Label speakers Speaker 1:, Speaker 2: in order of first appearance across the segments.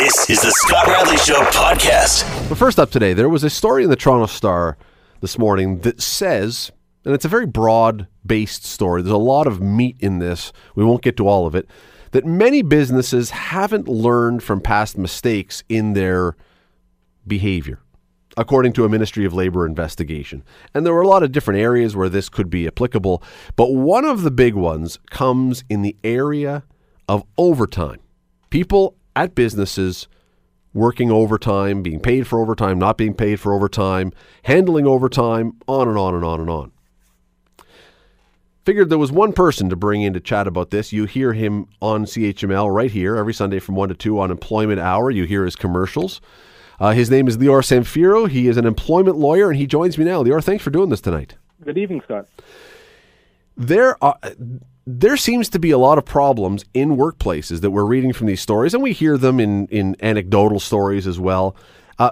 Speaker 1: This is the Scott Radley Show podcast.
Speaker 2: But first up today, there was a story in the Toronto Star this morning that says, and it's a very broad based story, there's a lot of meat in this. We won't get to all of it. That many businesses haven't learned from past mistakes in their behavior, according to a Ministry of Labor investigation. And there were a lot of different areas where this could be applicable, but one of the big ones comes in the area of overtime. People at businesses working overtime, being paid for overtime, not being paid for overtime, handling overtime, on and on and on and on. Figured there was one person to bring in to chat about this. You hear him on CHML right here every Sunday from 1 to 2 on Employment Hour. You hear his commercials. Uh, his name is Lior Samfiru. He is an employment lawyer, and he joins me now. Lior, thanks for doing this tonight.
Speaker 3: Good evening, Scott.
Speaker 2: There are there seems to be a lot of problems in workplaces that we're reading from these stories, and we hear them in, in anecdotal stories as well, uh,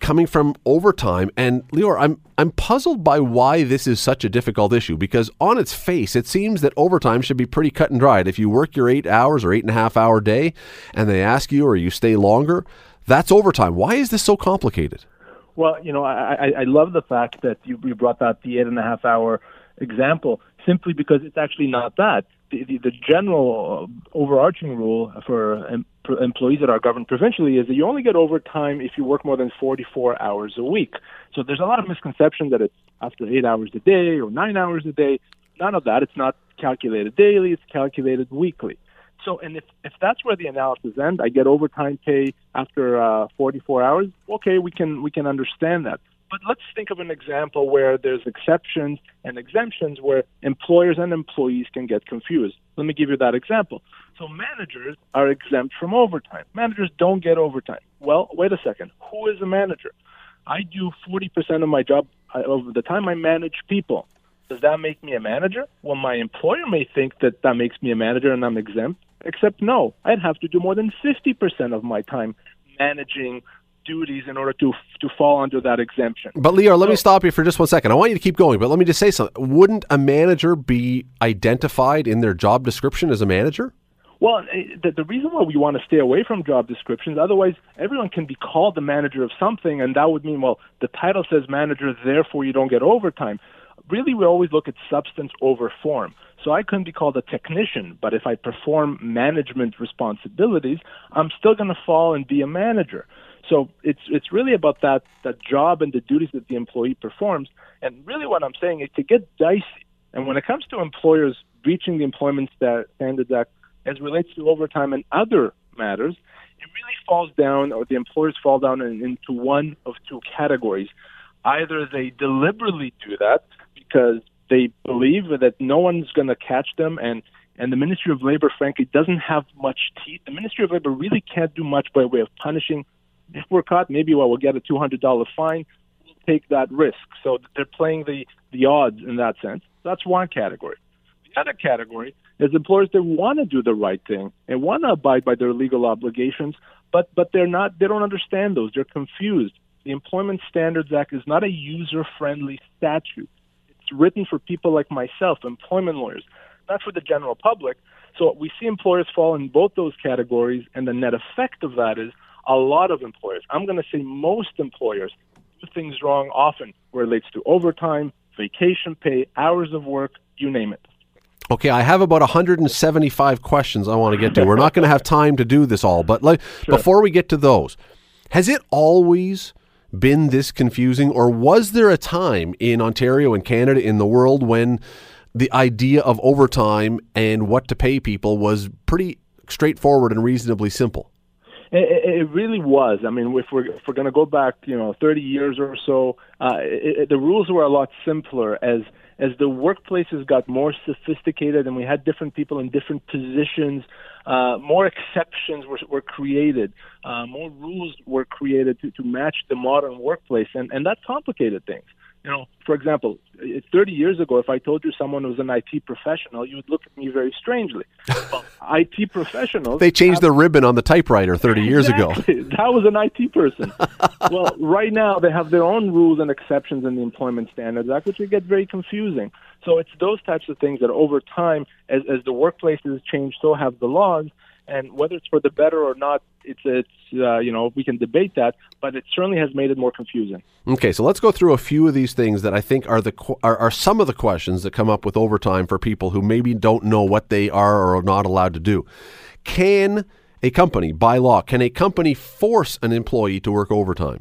Speaker 2: coming from overtime. And Lior, I'm I'm puzzled by why this is such a difficult issue because on its face, it seems that overtime should be pretty cut and dried. If you work your eight hours or eight and a half hour day, and they ask you or you stay longer, that's overtime. Why is this so complicated?
Speaker 3: Well, you know, I, I, I love the fact that you, you brought that the eight and a half hour example simply because it's actually not that. The, the, the general uh, overarching rule for, em, employees that are governed provincially is that you only get overtime if you work more than 44 hours a week. So there's a lot of misconception that it's after eight hours a day or nine hours a day. None of that. It's not calculated daily. It's calculated weekly. So, and if, if that's where the analysis ends, I get overtime pay after uh, 44 hours. Okay, we can we can understand that. But let's think of an example where there's exceptions and exemptions where employers and employees can get confused. Let me give you that example. So managers are exempt from overtime. Managers don't get overtime. Well, wait a second. Who is a manager? I do 40% of my job uh, of the time I manage people. Does that make me a manager? Well, my employer may think that that makes me a manager and I'm exempt. Except no, I'd have to do more than 50% of my time managing duties in order to to fall under that exemption.
Speaker 2: But Lior, let so, me stop you for just one second. I want you to keep going, but let me just say something. Wouldn't a manager be identified in their job description as a manager?
Speaker 3: Well, eh, the, the reason why we want to stay away from job descriptions, otherwise everyone can be called the manager of something, and that would mean, well, the title says manager, therefore you don't get overtime. Really, we always look at substance over form. So I couldn't be called a technician, but if I perform management responsibilities, I'm still going to fall and be a manager. So it's it's really about that that job and the duties that the employee performs. And really, what I'm saying is to get dicey. And when it comes to employers breaching the Employment Standards Act as relates to overtime and other matters, it really falls down, or the employers fall down in, into one of two categories. Either they deliberately do that because they believe that no one's going to catch them and and the Ministry of Labor, frankly, doesn't have much teeth. The Ministry of Labor really can't do much by way of punishing if we're caught, maybe well, we'll get a $200 fine. We'll take that risk. So they're playing the, the odds in that sense. That's one category. The other category is employers that want to do the right thing and want to abide by their legal obligations, but, but they're not, they don't understand those. They're confused. The Employment Standards Act is not a user friendly statute. It's written for people like myself, employment lawyers, not for the general public. So we see employers fall in both those categories, and the net effect of that is a lot of employers, I'm going to say most employers, do things wrong often relates to overtime, vacation pay, hours of work, you name it.
Speaker 2: Okay, I have about 175 questions I want to get to. We're not going to have time to do this all, but like, sure. before we get to those, has it always been this confusing, or was there a time in Ontario and Canada, in the world, when the idea of overtime and what to pay people was pretty straightforward and reasonably simple?
Speaker 3: It, it really was. I mean, if we're if we're going to go back, you know, 30 years or so, uh, it, it, the rules were a lot simpler as as the workplaces got more sophisticated and we had different people in different positions, uh, more exceptions were, were created, uh, more rules were created to, to match the modern workplace, and, and that complicated things. You know, for example, eh, 30 years ago, if I told you someone was an IT professional, you would look at me very strangely. Well, IT professionals.
Speaker 2: They changed have, the ribbon on the typewriter 30 years
Speaker 3: exactly.
Speaker 2: ago.
Speaker 3: That was an IT person. well, right now, they have their own rules and exceptions in the Employment Standards Act, which get very confusing. So it's those types of things that over time, as, as the workplaces change, so have the laws. And whether it's for the better or not, it's it's uh, you know we can debate that, but it certainly has made it more confusing.
Speaker 2: Okay, so let's go through a few of these things that I think are the are, are some of the questions that come up with overtime for people who maybe don't know what they are or are not allowed to do. Can a company, by law, can a company force an employee to work overtime?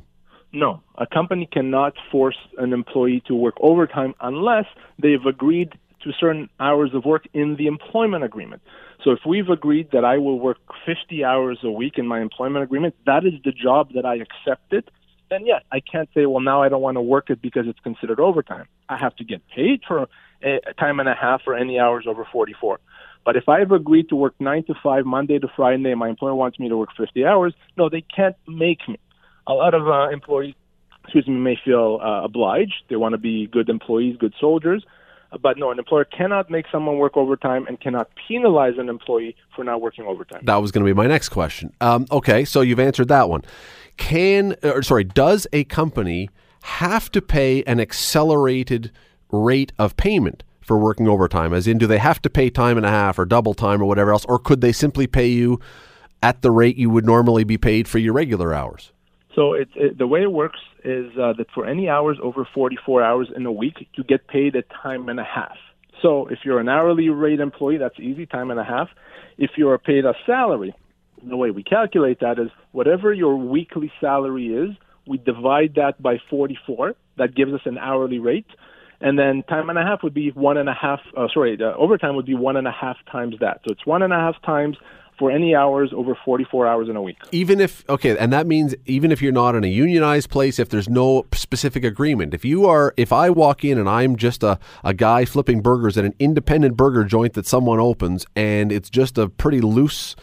Speaker 3: No, a company cannot force an employee to work overtime unless they've agreed to certain hours of work in the employment agreement. So if we've agreed that I will work 50 hours a week in my employment agreement, that is the job that I accepted, then yes, I can't say, well, now I don't want to work it because it's considered overtime. I have to get paid for a time and a half for any hours over 44. But if I've agreed to work 9 to 5, Monday to Friday, and my employer wants me to work 50 hours, no, they can't make me. A lot of uh, employees, excuse me, may feel uh, obliged. They want to be good employees, good soldiers. But no, an employer cannot make someone work overtime and cannot penalize an employee for not working overtime.
Speaker 2: That was going to be my next question. Um, okay, so you've answered that one. Can, or sorry, does a company have to pay an accelerated rate of payment for working overtime? As in, do they have to pay time and a half or double time or whatever else, or could they simply pay you at the rate you would normally be paid for your regular hours?
Speaker 3: So it, the way it works is uh, that for any hours over 44 hours in a week, you get paid a time and a half. So if you're an hourly rate employee, that's easy, time and a half. If you're paid a salary, the way we calculate that is whatever your weekly salary is, we divide that by 44. That gives us an hourly rate. And then time and a half would be one and a half, uh, sorry, overtime would be one and a half times that. So it's one and a half times for any hours over 44 hours in a week.
Speaker 2: Even if, okay, and that means even if you're not in a unionized place, if there's no specific agreement, if you are, if I walk in and I'm just a, a guy flipping burgers at an independent burger joint that someone opens and it's just a pretty loose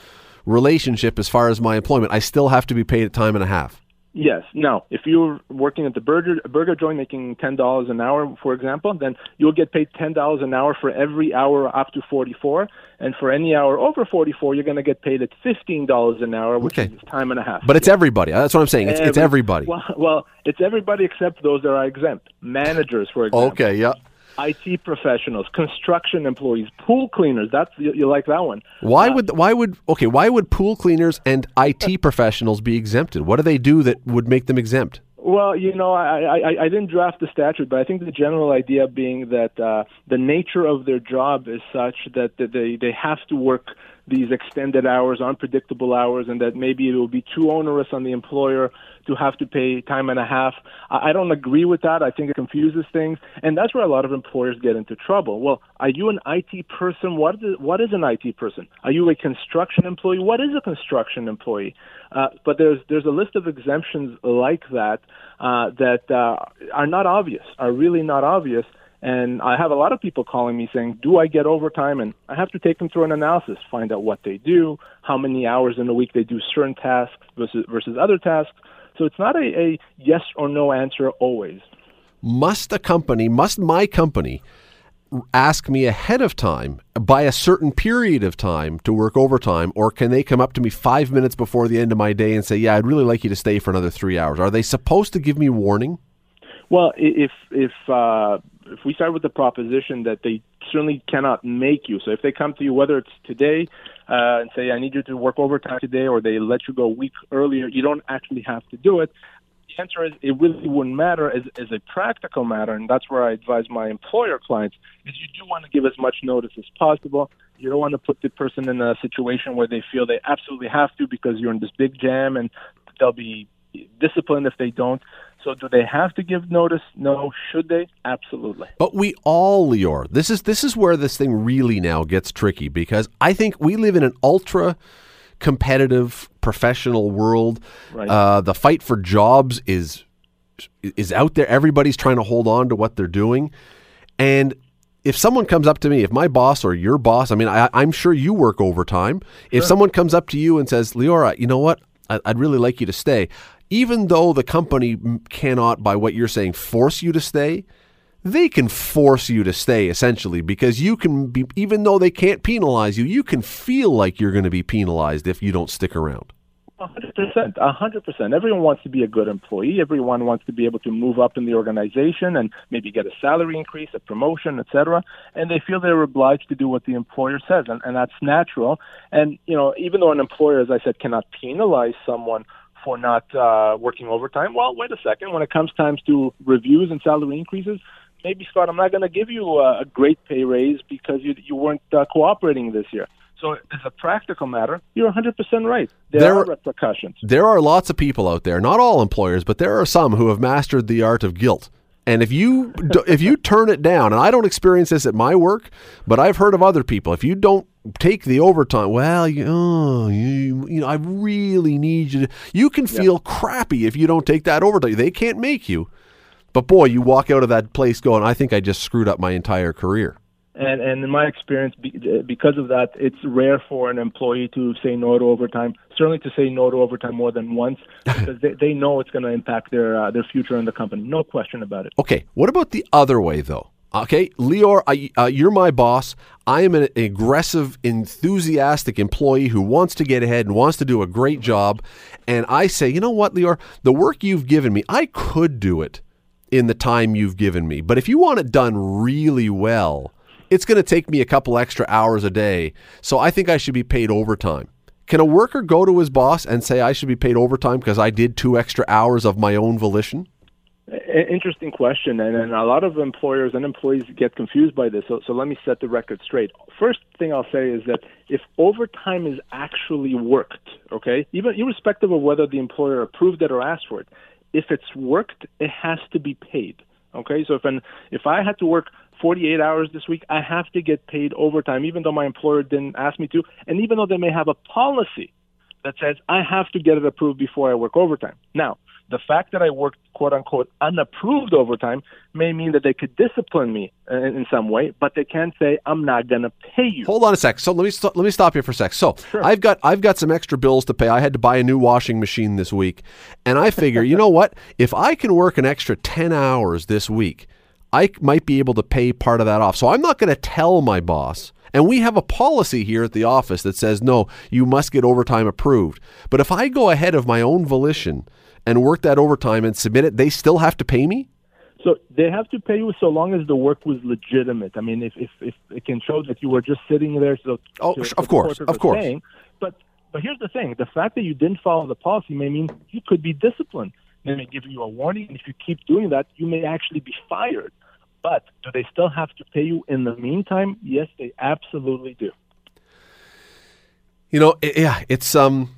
Speaker 2: relationship as far as my employment, I still have to be paid at time and a half.
Speaker 3: Yes. Now, if you're working at the burger burger joint making ten dollars an hour, for example, then you'll get paid ten dollars an hour for every hour up to forty four, and for any hour over forty four, you're going to get paid at fifteen dollars an hour, which
Speaker 2: Okay.
Speaker 3: is time and a half.
Speaker 2: But it's everybody. That's what I'm saying. It's, it's everybody.
Speaker 3: Well, well, it's everybody except those that are exempt. Managers, for example.
Speaker 2: Okay, yeah.
Speaker 3: IT professionals, construction employees, pool cleaners. That's you, you like that one.
Speaker 2: Why would why would okay? Why would pool cleaners and IT professionals be exempted? What do they do that would make them exempt?
Speaker 3: Well, you know, I, I, I didn't draft the statute, but I think the general idea being that uh, the nature of their job is such that, that they, they have to work these extended hours, unpredictable hours, and that maybe it will be too onerous on the employer to have to pay time and a half. I, don't agree with that. I think it confuses things, and that's where a lot of employers get into trouble. Well, are you an IT person? What is, what is an IT person? Are you a construction employee? What is a construction employee? Uh, but there's there's a list of exemptions like that uh, that uh, are not obvious, are really not obvious. And I have a lot of people calling me saying, "Do I get overtime?" And I have to take them through an analysis, find out what they do, how many hours in a week they do certain tasks versus versus other tasks. So it's not a, a yes or no answer always.
Speaker 2: Must a company, must my company ask me ahead of time by a certain period of time to work overtime, or can they come up to me five minutes before the end of my day and say, "Yeah, I'd really like you to stay for another three hours"? Are they supposed to give me warning?
Speaker 3: Well, if if uh, if we start with the proposition that they certainly cannot make you, so if they come to you, whether it's today uh, and say, "I need you to work overtime today," or they let you go a week earlier, you don't actually have to do it. The answer is it really wouldn't matter as, as a practical matter, and that's where I advise my employer clients is you do want to give as much notice as possible. You don't want to put the person in a situation where they feel they absolutely have to because you're in this big jam and they'll be disciplined if they don't. So do they have to give notice? No. Should they? Absolutely.
Speaker 2: But we all, Lior, this is this is where this thing really now gets tricky because I think we live in an ultra competitive professional world.
Speaker 3: Right.
Speaker 2: Uh, the fight for jobs is is out there. Everybody's trying to hold on to what they're doing, and if someone comes up to me, if my boss or your boss, I mean, I, I'm sure you work overtime. If someone comes up to you and says, Leora, you know what? I'd really like you to stay. Even though the company cannot, by what you're saying, force you to stay, they can force you to stay essentially because you can be, even though they can't penalize you, you can feel like you're going to be penalized if you don't stick around.
Speaker 3: hundred percent, hundred percent. Everyone wants to be a good employee. Everyone wants to be able to move up in the organization and maybe get a salary increase, a promotion, etc. And they feel they're obliged to do what the employer says, and, and that's natural. And you know, even though an employer, as I said, cannot penalize someone for not uh, working overtime, well, wait a second. When it comes time to reviews and salary increases, maybe Scott, I'm not going to give you a, a great pay raise because you you weren't uh, cooperating this year. So, as a practical matter, you're 100% right. There,
Speaker 2: There-
Speaker 3: are repercussions.
Speaker 2: There are lots of people out there, not all employers, but there are some who have mastered the art of guilt. And if you if you turn it down, and I don't experience this at my work, but I've heard of other people. If you don't take the overtime, well, you, oh, you, you know, I really need you to. You can feel crappy if you don't take that overtime. They can't make you. But boy, you walk out of that place going, I think I just screwed up my entire career.
Speaker 3: And, and in my experience, be, because of that, it's rare for an employee to say no to overtime. Certainly to say no to overtime more than once, because they, they know it's going to impact their uh, their future in the company. No question about it.
Speaker 2: Okay, what about the other way though? Okay, Lior, I, uh, you're my boss. I am an aggressive, enthusiastic employee who wants to get ahead and wants to do a great job. And I say, you know what, Lior, the work you've given me, I could do it in the time you've given me. But if you want it done really well, it's going to take me a couple extra hours a day. So I think I should be paid overtime. Can a worker go to his boss and say I should be paid overtime because I did two extra hours of my own volition?
Speaker 3: Interesting question, and, and a lot of employers and employees get confused by this. So, so let me set the record straight. First thing I'll say is that if overtime is actually worked, okay, even irrespective of whether the employer approved it or asked for it, if it's worked, it has to be paid. Okay, so if an if I had to work 48 hours this week, I have to get paid overtime, even though my employer didn't ask me to, and even though they may have a policy that says I have to get it approved before I work overtime. Now, the fact that I worked quote unquote unapproved overtime may mean that they could discipline me in, in some way, but they can't say I'm not going to pay you.
Speaker 2: Hold on a sec. So let me st- let me stop you for a sec. So I've got I've got some extra bills to pay. I had to buy a new washing machine this week, and I figure, you know what? If I can work an extra ten hours this week, I might be able to pay part of that off. So I'm not going to tell my boss. And we have a policy here at the office that says no, you must get overtime approved. But if I go ahead of my own volition and work that overtime and submit it, they still have to pay me.
Speaker 3: So they have to pay you so long as the work was legitimate. I mean, if if, if it can show that you were just sitting there, so
Speaker 2: Oh,
Speaker 3: to,
Speaker 2: of course, of course.
Speaker 3: saying, but but here's the thing: the fact that you didn't follow the policy may mean you could be disciplined. They may give you a warning, and if you keep doing that, you may actually be fired. But do they still have to pay you in the meantime? Yes, they absolutely do.
Speaker 2: You know, i yeah, it's um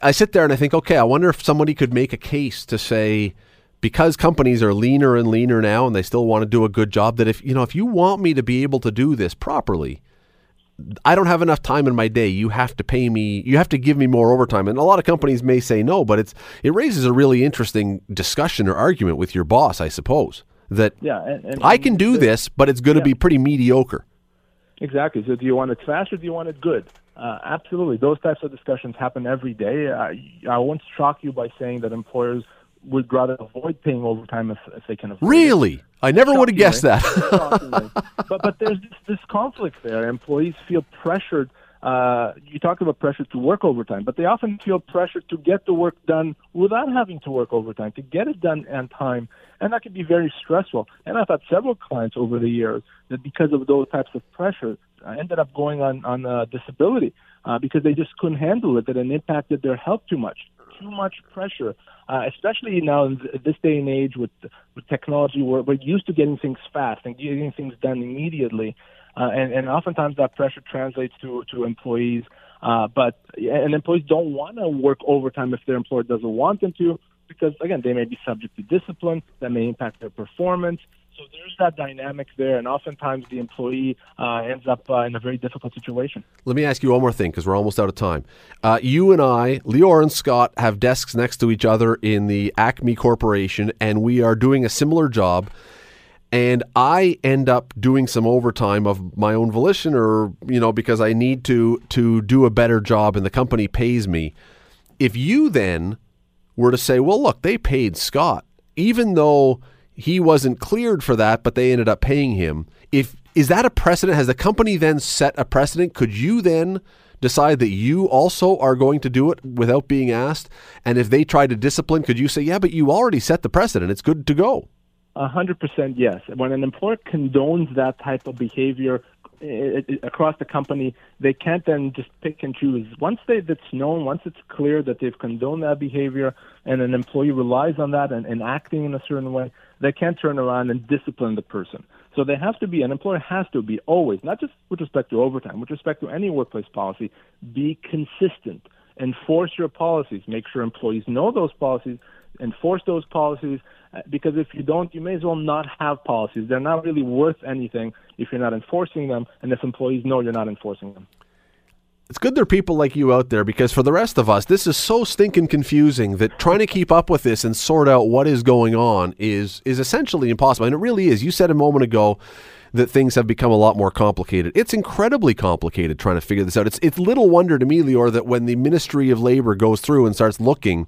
Speaker 2: I sit there and I think, okay, I wonder if somebody could make a case to say because companies are leaner and leaner now and they still want to do a good job that if, you know, if you want me to be able to do this properly, I don't have enough time in my day. You have to pay me. You have to give me more overtime. And a lot of companies may say no, but it's it raises a really interesting discussion or argument with your boss, I suppose. That
Speaker 3: Yeah, and, and
Speaker 2: I can do this, but it's going to
Speaker 3: Yeah.
Speaker 2: be pretty mediocre.
Speaker 3: Exactly. So, do you want it fast or do you want it good? Uh, absolutely. Those types of discussions happen every day. Uh, I won't shock you by saying that employers would rather avoid paying overtime if, if they can avoid it.
Speaker 2: Really? I never would have guessed that.
Speaker 3: But but there's this, this conflict there. Employees feel pressured. Uh, you talked about pressure to work overtime, but they often feel pressure to get the work done without having to work overtime, to get it done on time, and that can be very stressful. And I've had several clients over the years that because of those types of pressure, uh, ended up going on on uh, disability uh, because they just couldn't handle it, that it impacted their health too much too much pressure, uh, especially now in th- this day and age with with technology, where we're used to getting things fast and getting things done immediately, uh, and and oftentimes that pressure translates to to employees. Uh, but and employees don't want to work overtime if their employer doesn't want them to, because again they may be subject to discipline that may impact their performance. So there's that dynamic there, and oftentimes the employee uh, ends up uh, in a very difficult situation.
Speaker 2: Let me ask you one more thing because we're almost out of time. Uh, you and I, Lior and Scott, have desks next to each other in the Acme Corporation, and we are doing a similar job. And I end up doing some overtime of my own volition, or you know, because I need to to do a better job, and the company pays me. If you then were to say, "Well, look, they paid Scott, even though he wasn't cleared for that, but they ended up paying him." If is that a precedent? Has the company then set a precedent? Could you then decide that you also are going to do it without being asked? And if they try to discipline, could you say, yeah, but you already set the precedent. It's good to go?
Speaker 3: A hundred percent yes. When an employer condones that type of behavior it, it, across the company, they can't then just pick and choose. Once they, it's known, once it's clear that they've condoned that behavior, and an employee relies on that and, and acting in a certain way, they can't turn around and discipline the person. So they have to be, an employer has to be always, not just with respect to overtime, with respect to any workplace policy, be consistent. Enforce your policies. Make sure employees know those policies. Enforce those policies uh, because if you don't, you may as well not have policies. They're not really worth anything if you're not enforcing them, and if employees know you're not enforcing them.
Speaker 2: It's good there are people like you out there because for the rest of us, this is so stinking confusing that trying to keep up with this and sort out what is going on is is essentially impossible. And it really is. You said a moment ago that things have become a lot more complicated. It's incredibly complicated trying to figure this out. It's it's little wonder to me, Lior, that when the Ministry of Labor goes through and starts looking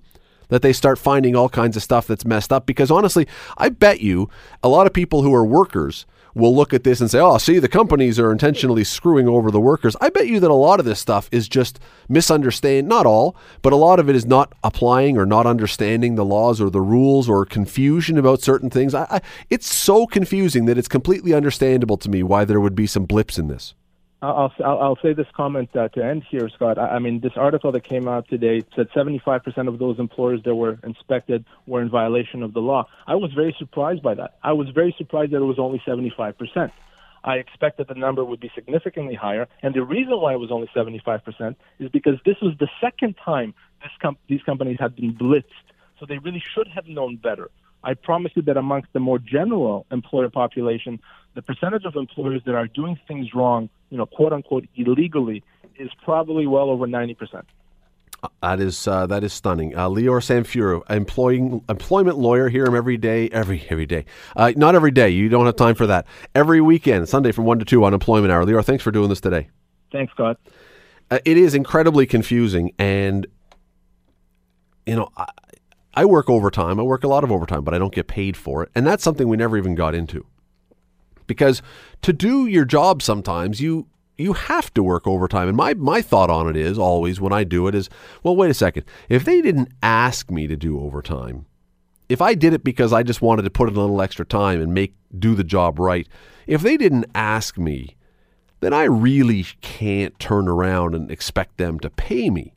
Speaker 2: that they start finding all kinds of stuff that's messed up. Because honestly, I bet you a lot of people who are workers will look at this and say, oh, see, the companies are intentionally screwing over the workers. I bet you that a lot of this stuff is just misunderstanding, not all, but a lot of it is not applying or not understanding the laws or the rules or confusion about certain things. I, I, it's so confusing that it's completely understandable to me why there would be some blips in this.
Speaker 3: I'll, I'll, I'll say this comment uh, to end here, Scott. I, I mean, this article that came out today said 75% of those employers that were inspected were in violation of the law. I was very surprised by that. I was very surprised that it was only 75%. I expected the number would be significantly higher, and the reason why it was only 75% is because this was the second time com- these companies had been blitzed, so they really should have known better. I promise you that amongst the more general employer population, the percentage of employers that are doing things wrong, you know, quote unquote, illegally, is probably well over 90%.
Speaker 2: That is uh, that is stunning. Uh, Lior Samfiru, employing employment lawyer, hear him every day, every every day. Uh, not every day. You don't have time for that. Every weekend, Sunday from one to two on Employment Hour. Lior, thanks for doing this today.
Speaker 3: Thanks, Scott.
Speaker 2: Uh, it is incredibly confusing, and you know, I, I work overtime. I work a lot of overtime, but I don't get paid for it, and that's something we never even got into because to do your job sometimes you you have to work overtime. And my, my thought on it is always when I do it is, well, wait a second. If they didn't ask me to do overtime, if I did it because I just wanted to put in a little extra time and make do the job right, if they didn't ask me, then I really can't turn around and expect them to pay me.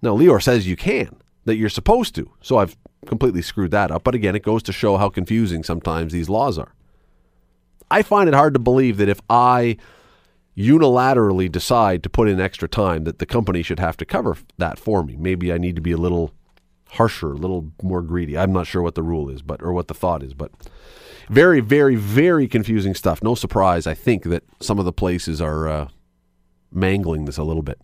Speaker 2: Now, Lior says you can, that you're supposed to. So I've completely screwed that up. But again, it goes to show how confusing sometimes these laws are. I find it hard to believe that if I unilaterally decide to put in extra time, that the company should have to cover that for me. Maybe I need to be a little harsher, a little more greedy. I'm not sure what the rule is, but or what the thought is, but very, very, very confusing stuff. No surprise, I think that some of the places are uh, mangling this a little bit.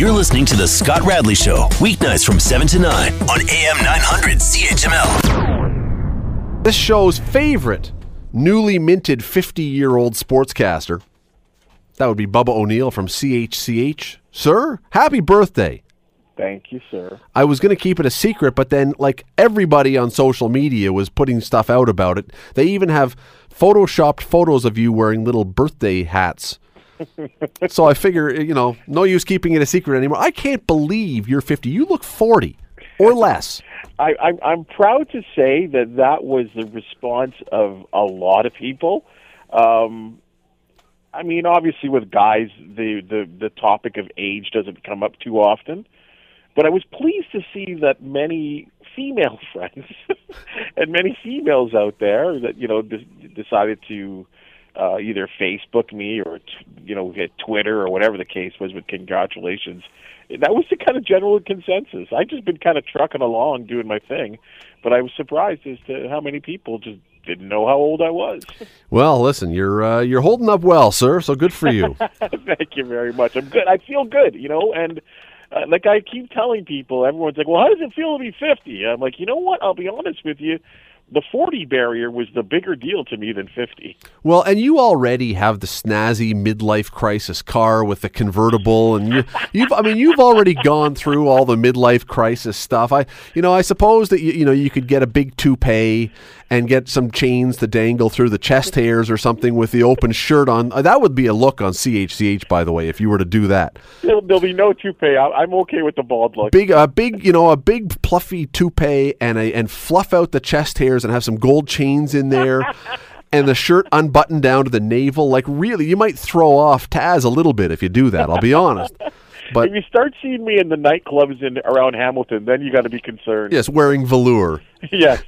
Speaker 1: You're listening to the Scott Radley Show, weeknights from 7 to 9 on AM 900 CHML.
Speaker 2: This show's favorite newly minted 50 year old sportscaster. That would be Bubba O'Neil from CHCH. Sir, happy birthday.
Speaker 4: Thank you, sir.
Speaker 2: I was going to keep it a secret, but then, like, everybody on social media was putting stuff out about it. They even have photoshopped photos of you wearing little birthday hats. So I figure, you know, no use keeping it a secret anymore. I can't believe you're 50. You look 40 or less.
Speaker 4: I, I'm, I'm proud to say that that was the response of a lot of people. Um, I mean, obviously, with guys, the, the the topic of age doesn't come up too often. But I was pleased to see that many female friends and many females out there that you know de- decided to uh, either Facebook me or t- you know get Twitter or whatever the case was with congratulations that was the kind of general consensus. I've just been kind of trucking along doing my thing, but I was surprised as to how many people just didn't know how old I was.
Speaker 2: Well, listen, you're uh, you're holding up well, sir. So good for you.
Speaker 4: Thank you very much. I'm good. I feel good, you know, and uh, like I keep telling people, everyone's like, "Well, how does it feel to be 50?" I'm like, you know what? I'll be honest with you the 40 barrier was the bigger deal to me than 50.
Speaker 2: Well, and you already have the snazzy midlife crisis car with the convertible and you you've I mean you've already gone through all the midlife crisis stuff. I you know, I suppose that you, you know you could get a big toupee and get some chains to dangle through the chest hairs or something with the open shirt on. Uh, That would be a look on CHCH, by the way, if you were to do that.
Speaker 4: There'll, there'll be no toupee. I, I'm okay with the bald look.
Speaker 2: Big, a big, you know, a big fluffy toupee and a and fluff out the chest hairs and have some gold chains in there. And the shirt unbuttoned down to the navel, like really, you might throw off Taz a little bit if you do that. I'll be honest. But
Speaker 4: if you start seeing me in the nightclubs in around Hamilton, then you got to be concerned.
Speaker 2: yes, wearing velour.
Speaker 4: Yes.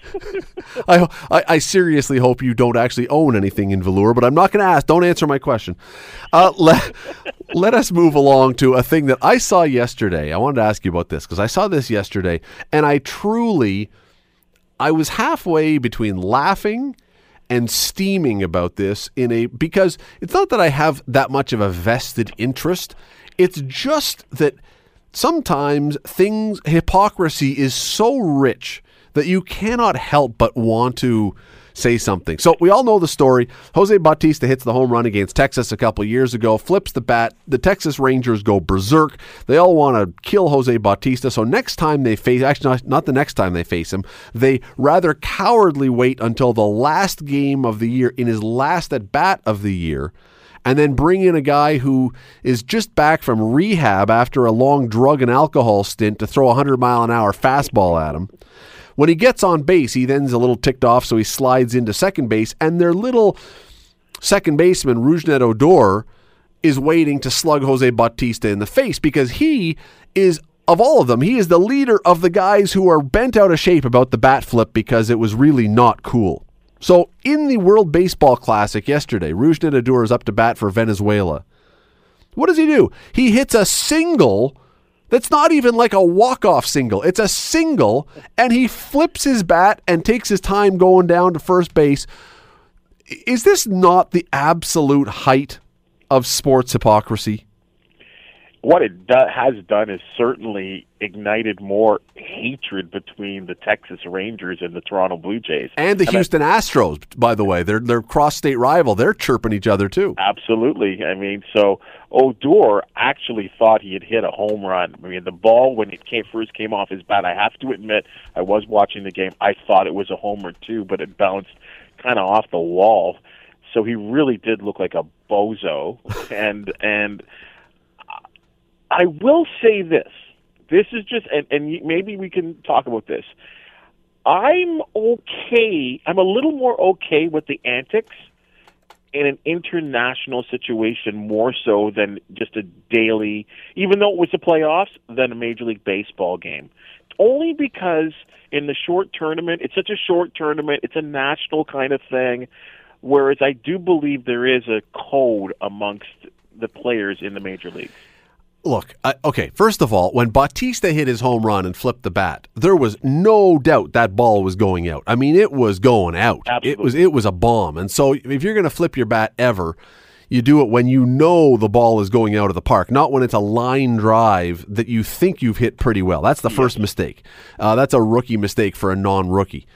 Speaker 2: I, I I seriously hope you don't actually own anything in velour, but I'm not going to ask. Don't answer my question. Uh, let let us move along to a thing that I saw yesterday. I wanted to ask you about this because I saw this yesterday, and I truly, I was halfway between laughing and steaming about this in a because it's not that I have that much of a vested interest. It's just that sometimes things hypocrisy is so rich that you cannot help but want to say something. So we all know the story. Jose Bautista hits the home run against Texas a couple years ago, flips the bat. The Texas Rangers go berserk. They all want to kill Jose Bautista. So next time they face, actually not, not the next time they face him, they rather cowardly wait until the last game of the year in his last at bat of the year and then bring in a guy who is just back from rehab after a long drug and alcohol stint to throw a 100 mile an hour fastball at him. When he gets on base, he then's a little ticked off, so he slides into second base, and their little second baseman, Rougned Odor, is waiting to slug Jose Bautista in the face because he is, of all of them, he is the leader of the guys who are bent out of shape about the bat flip because it was really not cool. So in the World Baseball Classic yesterday, Odor is up to bat for Venezuela. What does he do? He hits a single that's not even like a walk-off single. It's a single, and he flips his bat and takes his time going down to first base. Is this not the absolute height of sports hypocrisy?
Speaker 4: What it do- has done is certainly ignited more hatred between the Texas Rangers and the Toronto Blue Jays.
Speaker 2: And the
Speaker 4: I-
Speaker 2: Houston Astros, by the way, they're they're cross-state rival. They're chirping each other too.
Speaker 4: Absolutely. I mean, so Odor actually thought he had hit a home run. I mean, the ball when it came first came off his bat. I have to admit, I was watching the game. I thought it was a homer too, but it bounced kind of off the wall. So he really did look like a bozo. and and I will say this. This is just, and, and maybe we can talk about this. I'm okay. I'm a little more okay with the antics in an international situation more so than just a daily, even though it was the playoffs, than a Major League Baseball game. Only because in the short tournament, it's such a short tournament, it's a national kind of thing. Whereas I do believe there is a code amongst the players in the major leagues.
Speaker 2: Look, I, okay, first of all, when Bautista hit his home run and flipped the bat, there was no doubt that ball was going out. I mean, it was going out. It was it was a bomb. And so if you're going to flip your bat ever, you do it when you know the ball is going out of the park, not when it's a line drive that you think you've hit pretty well. That's the first mistake. Uh, that's a rookie mistake for a non-rookie.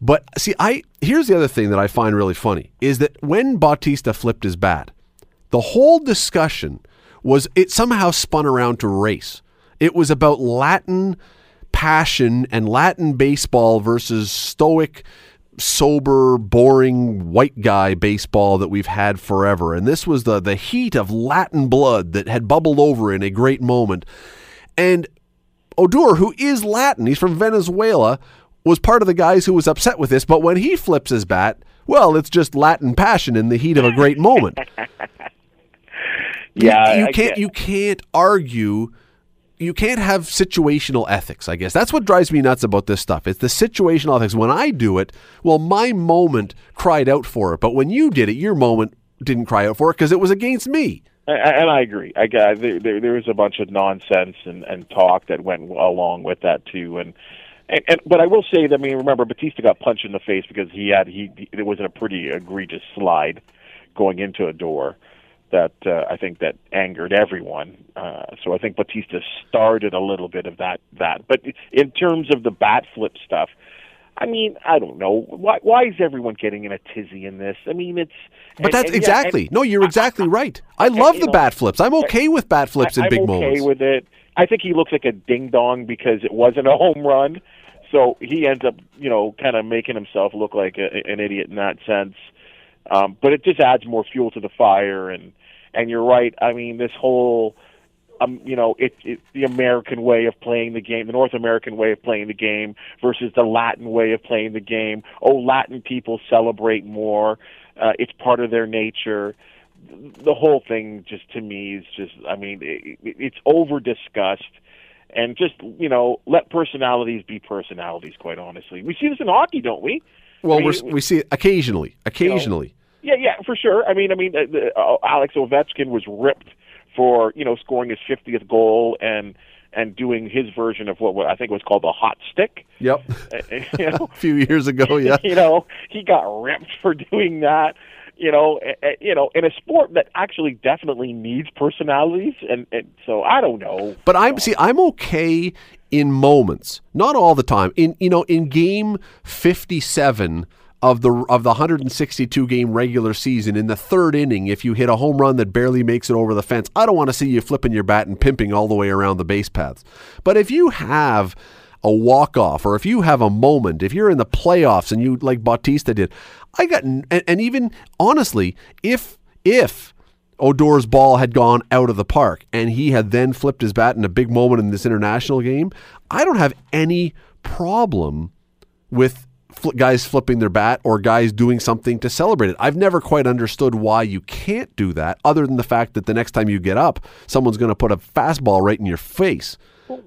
Speaker 2: But see, I here's the other thing that I find really funny is that when Bautista flipped his bat, the whole discussion was it somehow spun around to race. It was about Latin passion and Latin baseball versus stoic, sober, boring white guy baseball that we've had forever. And this was the the heat of Latin blood that had bubbled over in a great moment. And Odor, who is Latin, he's from Venezuela, was part of the guys who was upset with this. But when he flips his bat, well, it's just Latin passion in the heat of a great moment.
Speaker 4: Yeah,
Speaker 2: you, you
Speaker 4: I
Speaker 2: can't you can't argue. You can't have situational ethics. I guess that's what drives me nuts about this stuff. It's the situational ethics. When I do it, well, my moment cried out for it, but when you did it, your moment didn't cry out for it because it was against me.
Speaker 4: And I agree. I got there, there. Was a bunch of nonsense and, and talk that went along with that too. And, and and but I will say that I mean, remember Bautista got punched in the face because he had he. It was a pretty egregious slide going into Odor that uh, I think that angered everyone. Uh, so I think Bautista started a little bit of that that. But in terms of the bat flip stuff. I mean, I don't know why. Why is everyone getting in a tizzy in this? I mean, it's
Speaker 2: But
Speaker 4: and-
Speaker 2: that's
Speaker 4: and yeah,
Speaker 2: exactly
Speaker 4: and-
Speaker 2: no. You're exactly right. I love the
Speaker 4: know,
Speaker 2: bat flips. I'm okay with bat flips in
Speaker 4: I,
Speaker 2: big
Speaker 4: I'm okay
Speaker 2: moments.
Speaker 4: with it. I think he looks like a ding dong because it wasn't a home run. so he ends up, you know, kind of making himself look like a, an idiot in that sense. Um, but it just adds more fuel to the fire, and and you're right. I mean, this whole, um, you know, it's it, the American way of playing the game, the North American way of playing the game versus the Latin way of playing the game. Oh, Latin people celebrate more. Uh, it's part of their nature. The whole thing, just to me, is just. I mean, it, it's over discussed and just you know let personalities be personalities. Quite honestly, we see this in hockey, don't we?
Speaker 2: Well,
Speaker 4: I mean,
Speaker 2: we're, we see it occasionally, occasionally.
Speaker 4: Yeah, yeah, for sure. I mean, I mean, uh, the, uh, Alex Ovechkin was ripped for you know scoring his 50th goal and and doing his version of what, what I think was called the hot stick.
Speaker 2: Yep.
Speaker 4: Uh, you know,
Speaker 2: a few years ago, yeah.
Speaker 4: you know, he got ripped for doing that. You know, uh, you know, in a sport that actually definitely needs personalities, and, and so I don't know.
Speaker 2: But I'm see, I'm okay in moments, not all the time. In you know, in game 57 of the of the 162 game regular season, in the third inning, if you hit a home run that barely makes it over the fence, I don't want to see you flipping your bat and pimping all the way around the base paths. But if you have a walk off, or if you have a moment, if you're in the playoffs and you like Bautista did, I got and, and even honestly, if if Odor's ball had gone out of the park and he had then flipped his bat in a big moment in this international game, I don't have any problem with fl- guys flipping their bat or guys doing something to celebrate it. I've never quite understood why you can't do that, other than the fact that the next time you get up, someone's going to put a fastball right in your face.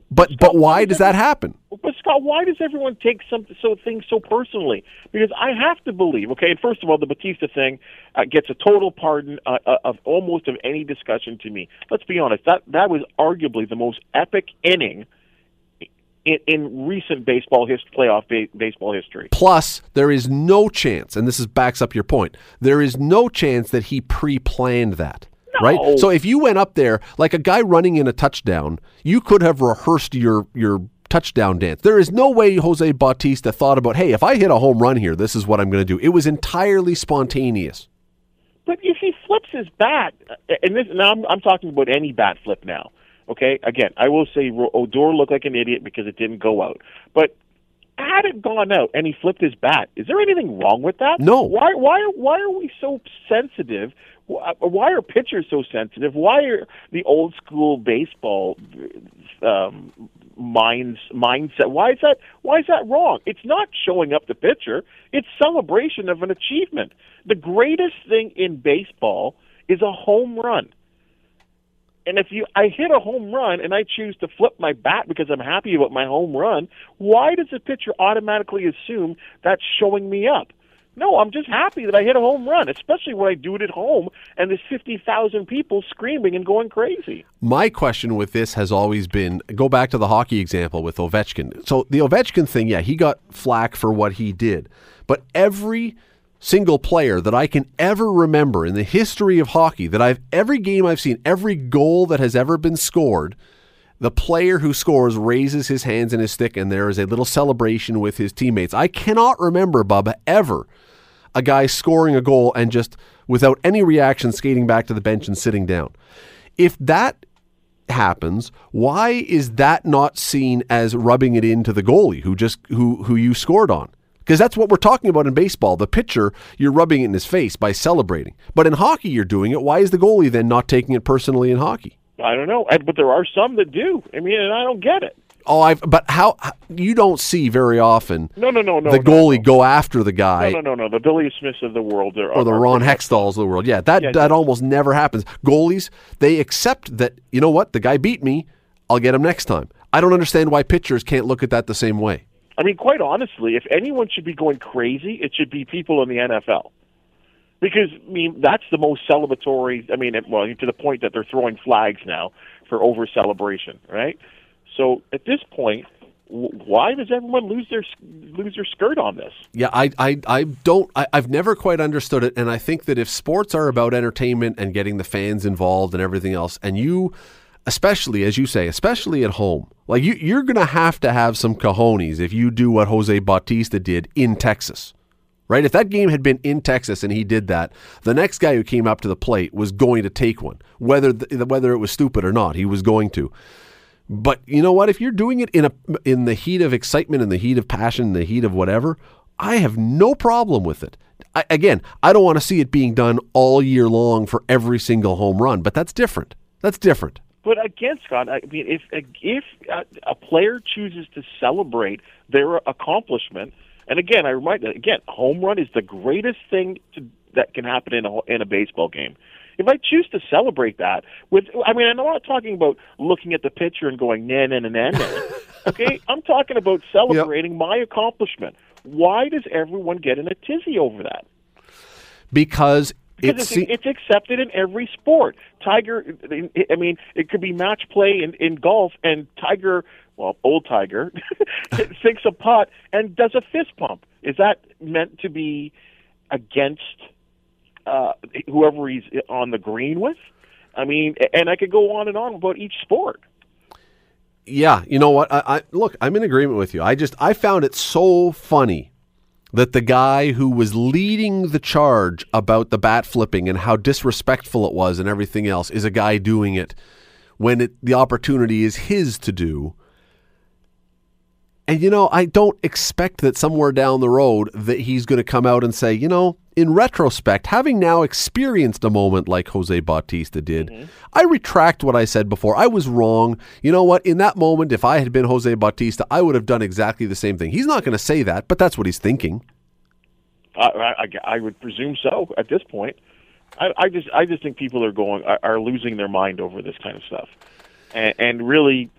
Speaker 2: But but why does that happen?
Speaker 4: But Scott, why does everyone take some so things so personally? Because I have to believe, okay, and first of all, the Bautista thing uh, gets a total pardon uh, uh, of almost of any discussion to me. Let's be honest, that that was arguably the most epic inning in, in recent baseball hist- playoff ba- baseball history.
Speaker 2: Plus, there is no chance, and this is backs up your point. There is no chance that he pre-planned that. No. Right? So if you went up there like a guy running in a touchdown, you could have rehearsed your your touchdown dance. There is no way Jose Bautista thought about, "Hey, if I hit a home run here, this is what I'm going to do." It was entirely spontaneous.
Speaker 4: But if he flips his bat, uh, and this now I'm, I'm talking about any bat flip now. Okay, again, I will say Odor looked like an idiot because it didn't go out. But had it gone out and he flipped his bat, is there anything wrong with that?
Speaker 2: No.
Speaker 4: Why? Why? Why are we so sensitive? Why are pitchers so sensitive? Why are the old school baseball um, minds mindset? Why is that? Why is that wrong? It's not showing up the pitcher. It's celebration of an achievement. The greatest thing in baseball is a home run. And if you I hit a home run and I choose to flip my bat because I'm happy about my home run, why does the pitcher automatically assume that's showing me up? No, I'm just happy that I hit a home run, especially when I do it at home and there's 50,000 people screaming and going crazy.
Speaker 2: My question with this has always been go back to the hockey example with Ovechkin. So the Ovechkin thing, yeah, he got flack for what he did. But every single player that I can ever remember in the history of hockey that I've every game I've seen, every goal that has ever been scored, the player who scores raises his hands and his stick and there is a little celebration with his teammates. I cannot remember, Bub, ever a guy scoring a goal and just without any reaction skating back to the bench and sitting down. If that happens, why is that not seen as rubbing it into the goalie who just who who you scored on? Because that's what we're talking about in baseball. The pitcher, you're rubbing it in his face by celebrating. But in hockey, you're doing it. Why is the goalie then not taking it personally in hockey?
Speaker 4: I don't know, but there are some that do. I mean, and I don't get it.
Speaker 2: Oh, I've but how you don't see very often.
Speaker 4: No, no, no, no.
Speaker 2: The goalie
Speaker 4: no, no.
Speaker 2: go after the guy.
Speaker 4: No, no, no, no. The Billy Smiths of the world, are,
Speaker 2: or the Ron Hextalls of the world. Yeah, that
Speaker 4: Yeah,
Speaker 2: that
Speaker 4: yeah.
Speaker 2: almost never happens. Goalies they accept that. You know what? The guy beat me. I'll get him next time. I don't understand why pitchers can't look at that the same way.
Speaker 4: I mean, quite honestly, if anyone should be going crazy, it should be people in the NFL. Because I mean, that's the most celebratory. I mean, well, to the point that they're throwing flags now for over celebration, right? So at this point, why does everyone lose their lose their skirt on this?
Speaker 2: Yeah, I, I, I don't, I, I've never quite understood it. And I think that if sports are about entertainment and getting the fans involved and everything else, and you, especially as you say, especially at home, like you, you're going to have to have some cojones if you do what Jose Bautista did in Texas. Right? If that game had been in Texas and he did that, the next guy who came up to the plate was going to take one, whether th- whether it was stupid or not. He was going to. But you know what? If you're doing it in a in the heat of excitement, in the heat of passion, in the heat of whatever, I have no problem with it. I, again, I don't want to see it being done all year long for every single home run, but that's different. That's different.
Speaker 4: But again, Scott, I mean, if if a player chooses to celebrate their accomplishment, and again, I remind again, home run is the greatest thing to, that can happen in a in a baseball game. If I choose to celebrate that with, I mean, I'm not talking about looking at the pitcher and going na na na na na. Okay, I'm talking about celebrating yep. my accomplishment. Why does everyone get in a tizzy over that?
Speaker 2: Because
Speaker 4: because it's, it's, accepted in every sport. Tiger, I mean, it could be match play in, in golf, and Tiger, well, old Tiger, sinks a putt and does a fist pump. Is that meant to be against uh, whoever he's on the green with? I mean, and I could go on and on about each sport.
Speaker 2: Yeah, you know what? I, I look, I'm in agreement with you. I just I found it so funny that the guy who was leading the charge about the bat flipping and how disrespectful it was and everything else is a guy doing it when it, the opportunity is his to do. And you know, I don't expect that somewhere down the road that he's going to come out and say, you know, in retrospect, having now experienced a moment like Jose Bautista did, mm-hmm. I retract what I said before. I was wrong. You know what? In that moment, if I had been Jose Bautista, I would have done exactly the same thing. He's not going to say that, but that's what he's thinking.
Speaker 4: Uh, I, I, would presume so at this point. I, I just I just think people are going are, are losing their mind over this kind of stuff, and, and really,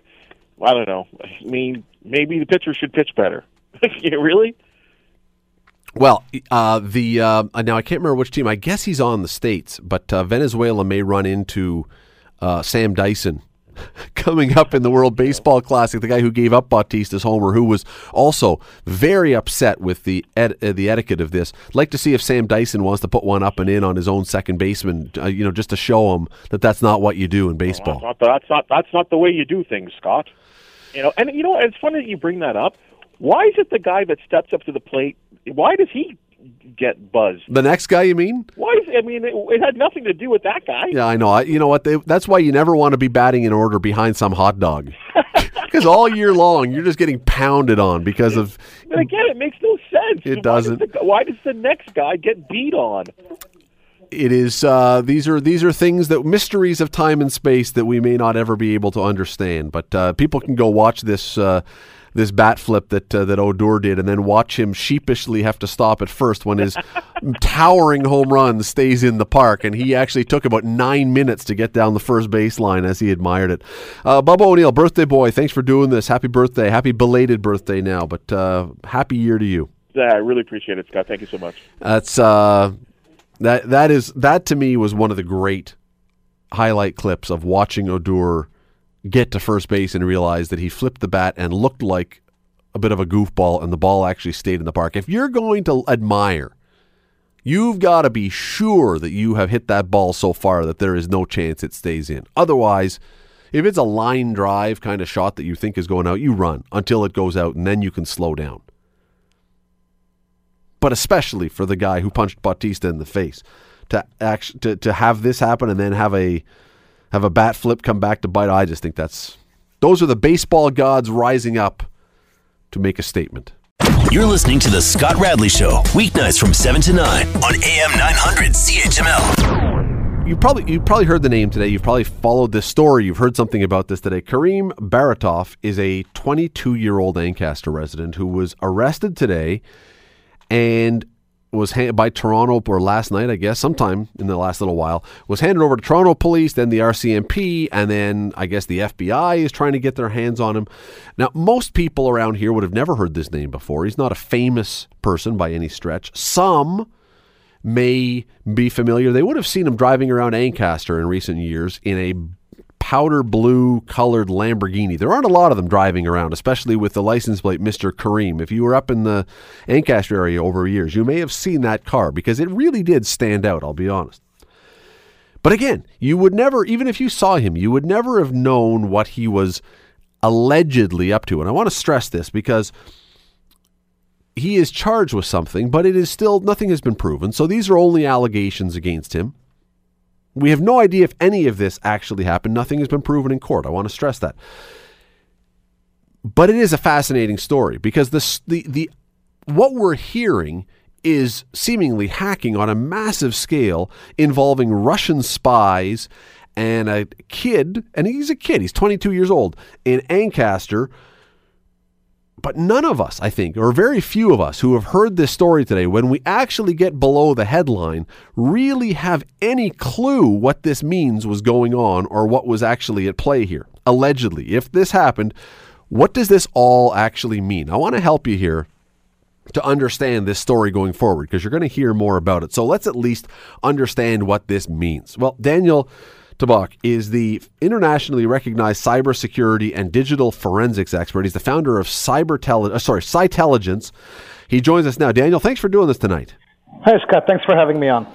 Speaker 4: I don't know. I mean, maybe the pitcher should pitch better. really?
Speaker 2: Well, uh, the uh, now I can't remember which team. I guess he's on the states, but uh, Venezuela may run into uh, Sam Dyson coming up in the World Baseball Classic. The guy who gave up Bautista's homer, who was also very upset with the ed- uh, the etiquette of this. like to see if Sam Dyson wants to put one up and in on his own second baseman. Uh, you know, just to show him that that's not what you do in baseball.
Speaker 4: Well, that's, not, that's not that's not the way you do things, Scott. You know, and you know, it's funny that you bring that up. Why is it the guy that steps up to the plate why does he get buzzed?
Speaker 2: The next guy, you mean?
Speaker 4: Why? Is, I mean, it, it, had nothing to do with that guy.
Speaker 2: Yeah, I know. I, you know what? They, that's why you never want to be batting in order behind some hot dog. Because all year long you're just getting pounded on because of.
Speaker 4: But again, it makes no sense.
Speaker 2: It doesn't.
Speaker 4: Why does the, why does the next guy get beat on?
Speaker 2: it is uh, these are these are things that mysteries of time and space that we may not ever be able to understand. But uh, people can go watch this uh, this bat flip that uh, that Odor did, and then watch him sheepishly have to stop at first when his towering home run stays in the park, and he actually took about nine minutes to get down the first baseline as he admired it. Uh, Bubba O'Neil, birthday boy, thanks for doing this. Happy birthday, happy belated birthday now, but uh, happy year to you.
Speaker 4: Yeah, I really appreciate it, Scott. Thank you so much.
Speaker 2: That's uh, that that is that to me was one of the great highlight clips of watching Odor get to first base and realize that he flipped the bat and looked like a bit of a goofball and the ball actually stayed in the park. If you're going to admire, you've got to be sure that you have hit that ball so far that there is no chance it stays in. Otherwise, if it's a line drive kind of shot that you think is going out, you run until it goes out and then you can slow down. But especially for the guy who punched Bautista in the face to act, to to have this happen and then have a have a bat flip come back to bite. I just think that's those are the baseball gods rising up to make a statement.
Speaker 1: You're listening to the Scott Radley Show, weeknights from 7 to 9 on AM 900 CHML.
Speaker 2: You probably you probably heard the name today. You've probably followed this story. You've heard something about this today. Karim Baratov is a 22 year old Ancaster resident who was arrested today and was ha- by Toronto or last night, I guess, sometime in the last little while, was handed over to Toronto police, then the RCMP, and then I guess the FBI is trying to get their hands on him. Now, most people around here would have never heard this name before. He's not a famous person by any stretch. Some may be familiar. They would have seen him driving around Ancaster in recent years in a powder blue colored Lamborghini. There aren't a lot of them driving around, especially with the license plate Mr. Karim. If you were up in the Ancaster area over years, you may have seen that car because it really did stand out, I'll be honest. But again, you would never, even if you saw him, you would never have known what he was allegedly up to. And I want to stress this because he is charged with something, but it is still, nothing has been proven. So these are only allegations against him. We have no idea if any of this actually happened. Nothing has been proven in court. I want to stress that. but it is a fascinating story because the the the what we're hearing is seemingly hacking on a massive scale involving Russian spies and a kid, and he's a kid, he's 22 years old, in Ancaster. But none of us, I think, or very few of us who have heard this story today, when we actually get below the headline, really have any clue what this means was going on or what was actually at play here. Allegedly, if this happened, what does this all actually mean? I want to help you here to understand this story going forward because you're going to hear more about it. So let's at least understand what this means. Well, Daniel Tobok is the internationally recognized cybersecurity and digital forensics expert. He's the founder of Cyber Tele- uh, sorry, Cytelligence. He joins us now. Daniel, thanks for doing this tonight.
Speaker 5: Hi, Scott. Thanks for having me on.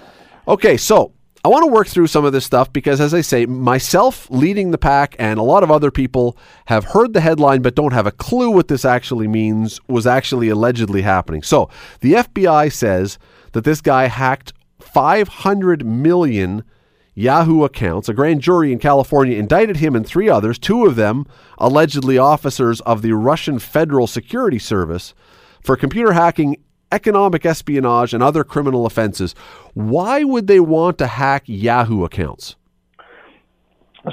Speaker 2: Okay, so I want to work through some of this stuff because, as I say, myself leading the pack and a lot of other people have heard the headline but don't have a clue what this actually means was actually allegedly happening. So the FBI says that this guy hacked 500 million Yahoo accounts. A grand jury in California indicted him and three others, two of them allegedly officers of the Russian Federal Security Service, for computer hacking economic espionage, and other criminal offenses. Why would they want to hack Yahoo accounts?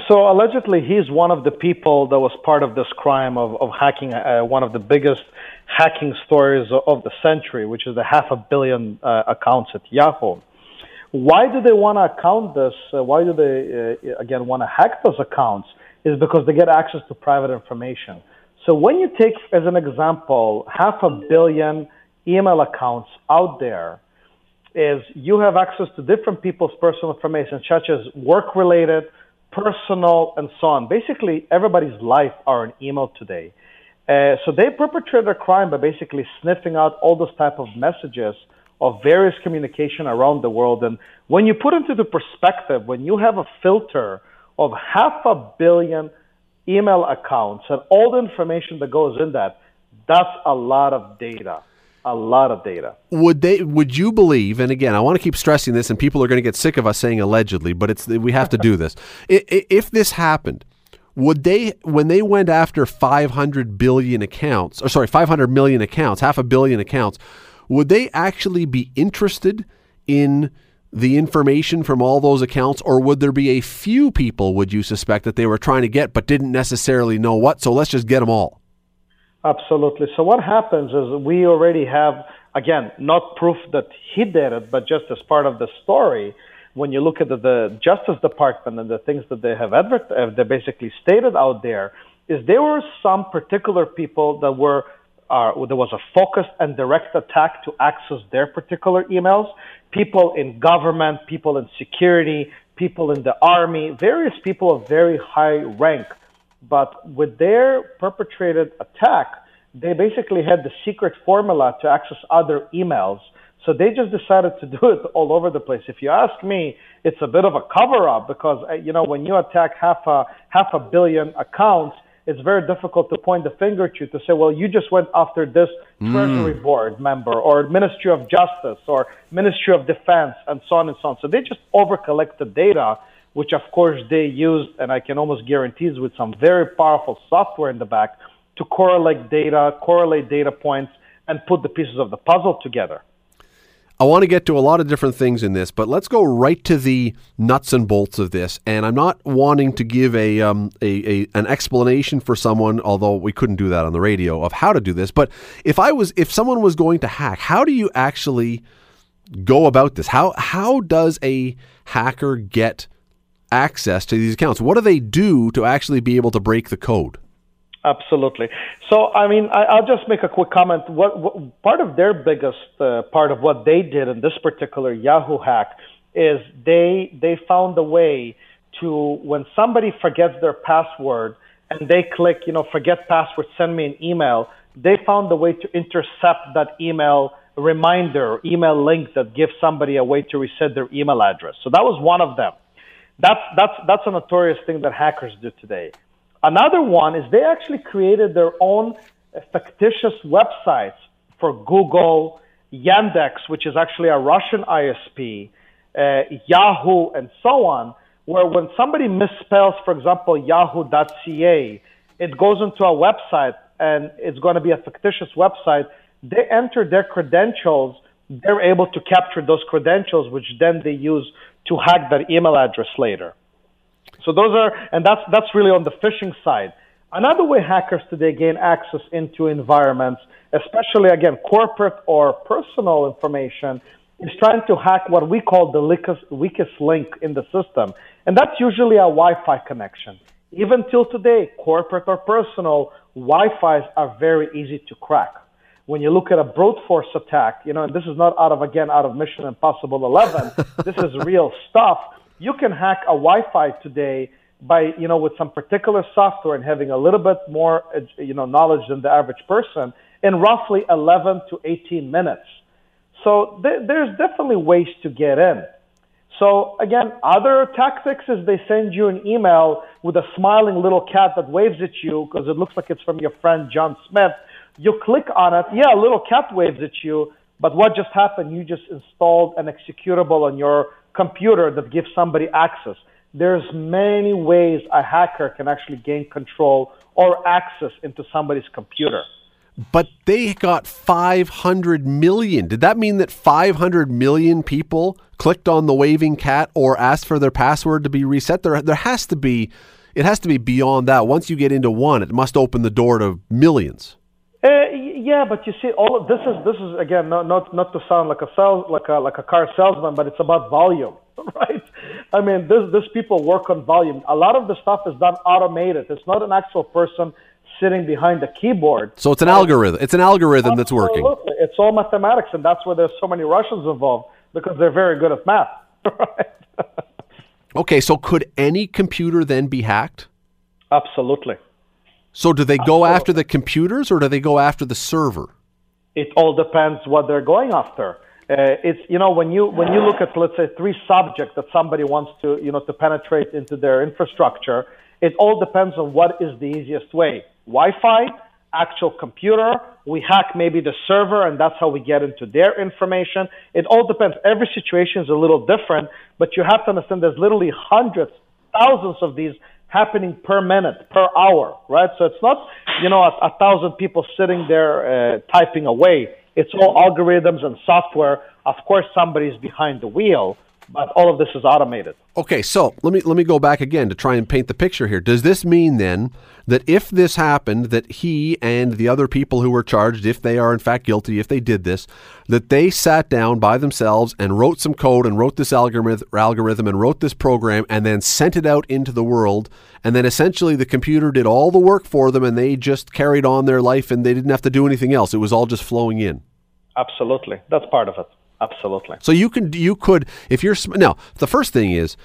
Speaker 5: So allegedly, he's one of the people that was part of this crime of, of hacking uh, one of the biggest hacking stories of the century, which is the half a billion uh, accounts at Yahoo. Why do they want to account this? Uh, why do they, uh, again, want to hack those accounts? Is because they get access to private information. So when you take, as an example, half a billion email accounts out there is you have access to different people's personal information, such as work related, personal, and so on. Basically, everybody's life are an email today. Uh, so they perpetrate a crime by basically sniffing out all those type of messages of various communication around the world. And when you put into the perspective, when you have a filter of half a billion email accounts and all the information that goes in that, that's a lot of data a lot of data.
Speaker 2: Would they? Would you believe? And again, I want to keep stressing this, and people are going to get sick of us saying allegedly, but it's we have to do this. If this happened, would they when they went after 500 billion accounts, or sorry, 500 million accounts, half a billion accounts, would they actually be interested in? the information from all those accounts, or would there be a few people, would you suspect, that they were trying to get but didn't necessarily know what? So let's just get them all.
Speaker 5: Absolutely. So what happens is we already have, again, not proof that he did it, but just as part of the story. When you look at the, the Justice Department and the things that they have advert- uh, they basically stated out there, is there were some particular people that were uh, there was a focused and direct attack to access their particular emails. People in government, people in security, people in the army, various people of very high rank but with their perpetrated attack, they basically had the secret formula to access other emails. So they just decided to do it all over the place. If you ask me, it's a bit of a cover up because, uh, you know, when you attack half a, half a billion accounts, it's very difficult to point the finger at you to say, well, you just went after this mm. Treasury Board member or Ministry of Justice or Ministry of Defense and so on and so on. So they just over collected data which of course they used, and I can almost guarantee is with some very powerful software in the back to correlate data, correlate data points, and put the pieces of the puzzle together.
Speaker 2: I want to get to a lot of different things in this, but let's go right to the nuts and bolts of this. And I'm not wanting to give a, um, a, a, an explanation for someone, although we couldn't do that on the radio, of how to do this. But if I was if someone was going to hack, how do you actually go about this? How how does a hacker get access to these accounts? What do they do to actually be able to break the code?
Speaker 5: Absolutely. So, I mean, I, will just make a quick comment. What, what part of their biggest uh, part of what they did in this particular Yahoo hack is they they found a way to when somebody forgets their password and they click, you know, forget password, send me an email. They found a way to intercept that email reminder, email link that gives somebody a way to reset their email address. So that was one of them. That's, that's, that's a notorious thing that hackers do today. Another one is they actually created their own fictitious websites for Google, Yandex, which is actually a Russian ISP, uh, Yahoo, and so on, where when somebody misspells, for example, yahoo.ca, it goes into a website and it's going to be a fictitious website, they enter their credentials. They're able to capture those credentials, which then they use to hack their email address later. So those are, and that's that's really on the phishing side. Another way hackers today gain access into environments, especially again corporate or personal information, is trying to hack what we call the weakest, weakest link in the system, and that's usually a Wi-Fi connection. Even till today, corporate or personal, Wi-Fi's are very easy to crack. When you look at a brute force attack, you know, and this is not out of again out of Mission Impossible 11. this is real stuff. You can hack a Wi-Fi today by you know with some particular software and having a little bit more you know knowledge than the average person in roughly 11 to 18 minutes. So th- there's definitely ways to get in. So again, other tactics is they send you an email with a smiling little cat that waves at you because it looks like it's from your friend John Smith. You click on it, yeah, a little cat waves at you, but what just happened? You just installed an executable on your computer that gives somebody access. There's many ways a hacker can actually gain control or access into somebody's computer
Speaker 2: but they got 500 million. Did that mean that 500 million people clicked on the waving cat or asked for their password to be reset? There, there has to be, it has to be beyond that. Once you get into one, it must open the door to millions.
Speaker 5: Uh, yeah, but you see, all of this is this is again not not not to sound like a sales like a like a car salesman, but it's about volume, right? I mean, this this people work on volume. A lot of the stuff is done automated. It's not an actual person sitting behind the keyboard.
Speaker 2: So it's an algorithm. It's an algorithm that's working.
Speaker 5: It's all mathematics, and that's why there's so many Russians involved because they're very good at math. Right?
Speaker 2: okay, so could any computer then be hacked?
Speaker 5: Absolutely.
Speaker 2: So do they go after the computers or do they go after the server?
Speaker 5: It all depends what they're going after. Uh, it's you know when you when you look at let's say three subjects that somebody wants to you know to penetrate into their infrastructure, it all depends on what is the easiest way. Wi-Fi, actual computer. We hack maybe the server, and that's how we get into their information. It all depends. Every situation is a little different, but you have to understand there's literally hundreds, thousands of these happening per minute, per hour, right? So it's not, you know, a, a thousand people sitting there uh, typing away. It's all algorithms and software. Of course, somebody's behind the wheel, but all of this is automated.
Speaker 2: Okay, so let me let me go back again to try and paint the picture here. Does this mean then that if this happened, that he and the other people who were charged, if they are in fact guilty, if they did this, that they sat down by themselves and wrote some code and wrote this algorithm, algorithm and wrote this program and then sent it out into the world, and then essentially the computer did all the work for them and they just carried on their life and they didn't have to do anything else. It was all just flowing in.
Speaker 5: Absolutely, that's part of it. Absolutely.
Speaker 2: So you can you could if you're now the first thing is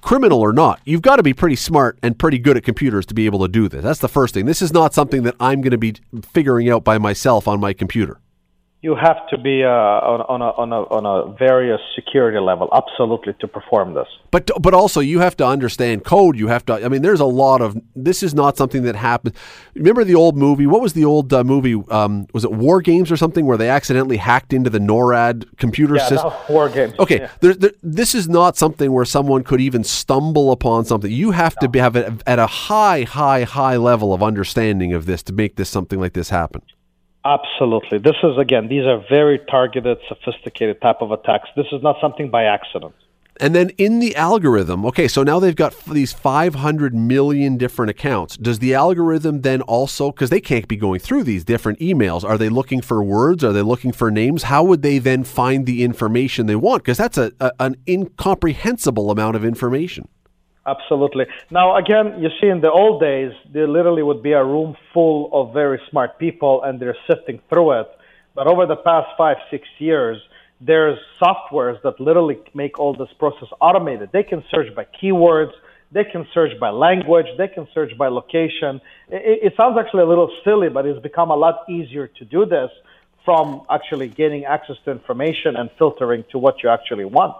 Speaker 2: criminal or not, you've got to be pretty smart and pretty good at computers to be able to do this. That's the first thing. This is not something that I'm going to be figuring out by myself on my computer
Speaker 5: you have to be uh, on, on, a, on, a, on a various security level, absolutely, to perform this.
Speaker 2: But but also you have to understand code. You have to. I mean, there's a lot of. This is not something that happens. Remember the old movie? What was the old uh, movie? Um, was it War Games or something where they accidentally hacked into the NORAD computer
Speaker 5: yeah,
Speaker 2: system?
Speaker 5: War Games.
Speaker 2: Okay,
Speaker 5: yeah.
Speaker 2: there, there, this is not something where someone could even stumble upon something. You have no. to be, have it at a high, high, high level of understanding of this to make this something like this happen.
Speaker 5: Absolutely. This is again, these are very targeted, sophisticated type of attacks. This is not something by accident.
Speaker 2: And then in the algorithm, okay, so now they've got these 500 million different accounts. Does the algorithm then also, because they can't be going through these different emails, are they looking for words? Are they looking for names? How would they then find the information they want? Because that's a, a, an incomprehensible amount of information.
Speaker 5: Absolutely. Now, again, you see, in the old days, there literally would be a room full of very smart people and they're sifting through it. But over the past five, six years, there's softwares that literally make all this process automated. They can search by keywords, they can search by language, they can search by location. It, it sounds actually a little silly, but it's become a lot easier to do this from actually getting access to information and filtering to what you actually want.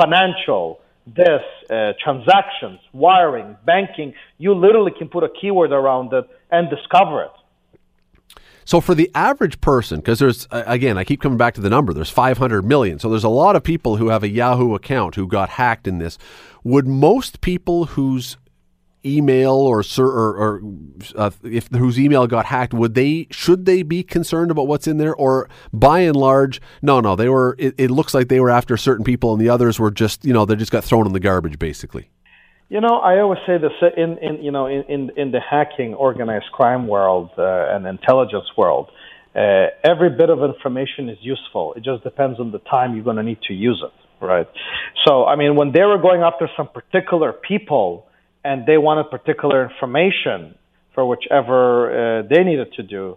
Speaker 5: Financial, this, uh, transactions, wiring, banking, you literally can put a keyword around it and discover it.
Speaker 2: So for the average person, because there's again, I keep coming back to the number. There's 500 million. So there's a lot of people who have a Yahoo account who got hacked in this. Would most people whose email or or, or uh, if whose email got hacked, would they should they be concerned about what's in there, or by and large, no, no, they were. It, it looks like they were after certain people, and the others were just you know they just got thrown in the garbage, basically.
Speaker 5: You know, I always say this in, in you know in, in, in the hacking, organized crime world uh, and intelligence world. Uh, every bit of information is useful. It just depends on the time you're going to need to use it, right? So, I mean, when they were going after some particular people and they wanted particular information for whichever uh, they needed to do,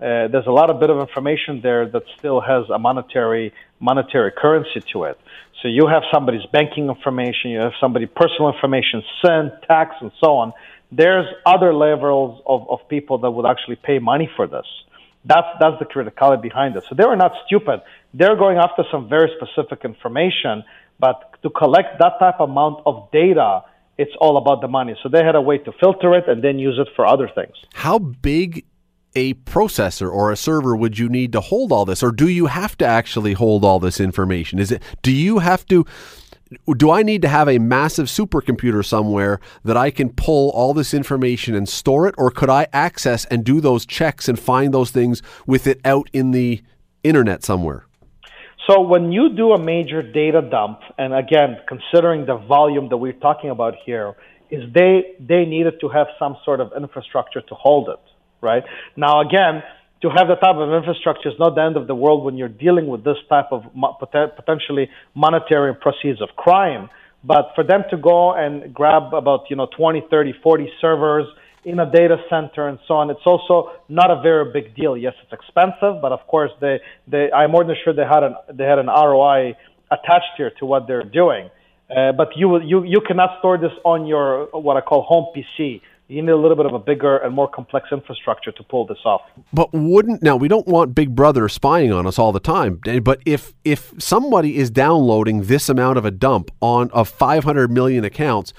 Speaker 5: uh, there's a lot of bit of information there that still has a monetary monetary currency to it. So you have somebody's banking information, you have somebody's personal information, sent, tax, and so on. There's other levels of, of people that would actually pay money for this. That's that's the criticality behind it. So they were not stupid. They're going after some very specific information, but to collect that type amount of data, it's all about the money. So they had a way to filter it and then use it for other things.
Speaker 2: How big a processor or a server would you need to hold all this or do you have to actually hold all this information is it do you have to do I need to have a massive supercomputer somewhere that I can pull all this information and store it, or could I access and do those checks and find those things with it out in the internet somewhere?
Speaker 5: So when you do a major data dump, and again, considering the volume that we're talking about here, is they they needed to have some sort of infrastructure to hold it, right? Now again, to have the type of infrastructure is not the end of the world when you're dealing with this type of potentially monetary proceeds of crime. But for them to go and grab about, you know, 20, 30, 40 servers in a data center and so on, it's also not a very big deal. Yes, it's expensive, but of course they, they I'm more than sure they had an, they had an ROI attached here to what they're doing. Uh, but you, you, you cannot store this on your, what I call home PC you need a little bit of a bigger and more complex infrastructure to pull this off.
Speaker 2: But wouldn't now we don't want Big Brother spying on us all the time. But if if somebody is downloading this amount of a dump on of 500 million accounts,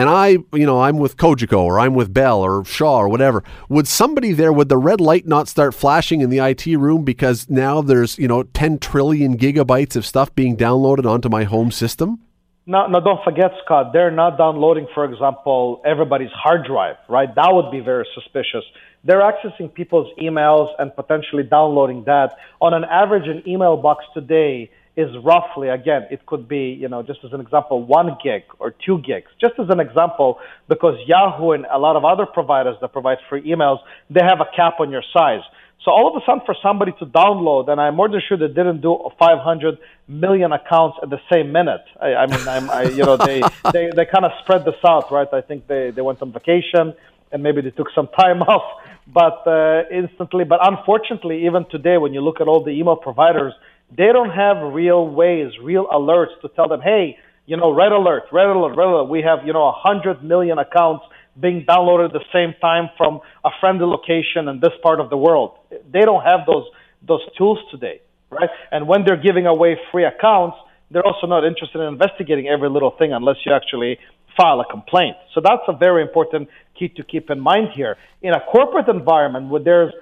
Speaker 2: and I, you know, I'm with Cogeco or I'm with Bell or Shaw or whatever, would somebody there would the red light not start flashing in the IT room because now there's you know 10 trillion gigabytes of stuff being downloaded onto my home system?
Speaker 5: No, no, don't forget, Scott, they're not downloading, for example, everybody's hard drive, right? That would be very suspicious. They're accessing people's emails and potentially downloading that. On an average, an email box today is roughly, again, it could be, you know, just as an example, one gig or two gigs. Just as an example, because Yahoo and a lot of other providers that provide free emails, they have a cap on your size. So all of a sudden, for somebody to download, and I'm more than sure they didn't do 500 million accounts at the same minute. I, I mean, I'm, I, you know, they they, they kind of spread this out, right? I think they they went on vacation and maybe they took some time off, but uh, instantly. But unfortunately, even today, when you look at all the email providers, they don't have real ways, real alerts to tell them, hey, you know, red alert, red alert, red alert. We have you know 100 million accounts being downloaded at the same time from a friendly location in this part of the world. They don't have those those tools today, right? And when they're giving away free accounts, they're also not interested in investigating every little thing unless you actually file a complaint. So that's a very important key to keep in mind here. In a corporate environment where there's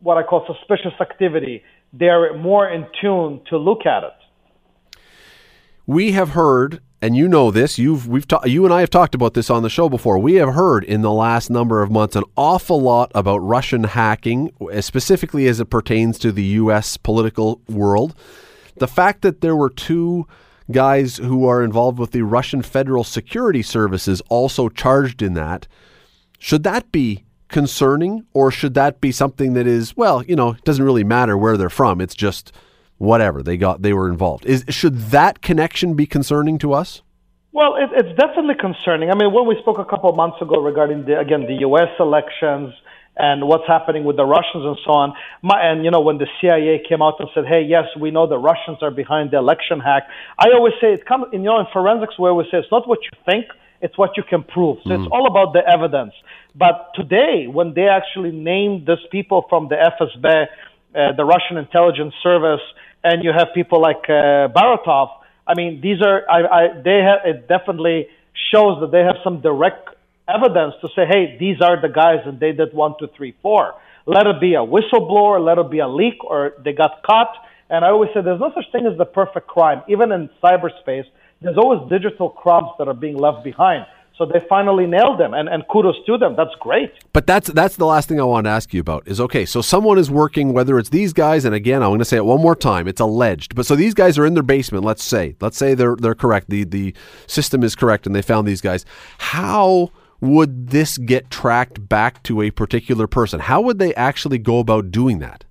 Speaker 5: what I call suspicious activity, they're more in tune to look at it.
Speaker 2: We have heard and you know this. You've we've ta- you and I have talked about this on the show before. We have heard in the last number of months an awful lot about Russian hacking, specifically as it pertains to the U.S. political world. The fact that there were two guys who are involved with the Russian Federal Security Services also charged in that. Should that be concerning, or should that be something that is well, you know, it doesn't really matter where they're from. It's just whatever they got they were involved is should that connection be concerning to us
Speaker 5: well it, it's definitely concerning i mean when we spoke a couple of months ago regarding the again the us elections and what's happening with the russians and so on my, and you know when the cia came out and said hey yes we know the russians are behind the election hack i always say it comes you know in forensics where we say it's not what you think it's what you can prove so mm. it's all about the evidence but today when they actually named these people from the fsb uh, the russian intelligence service and you have people like uh, Baratov. I mean, these are I, I, they have it definitely shows that they have some direct evidence to say, hey, these are the guys and they did one, two, three, four. Let it be a whistleblower, let it be a leak, or they got caught. And I always say there's no such thing as the perfect crime. Even in cyberspace, there's always digital crumbs that are being left behind. So they finally nailed them, and, and kudos to them. That's great.
Speaker 2: But that's that's the last thing I want to ask you about is okay. So someone is working, whether it's these guys, and again, I'm going to say it one more time. It's alleged, but so these guys are in their basement. Let's say, let's say they're they're correct. The the system is correct, and they found these guys. How would this get tracked back to a particular person? How would they actually go about doing that?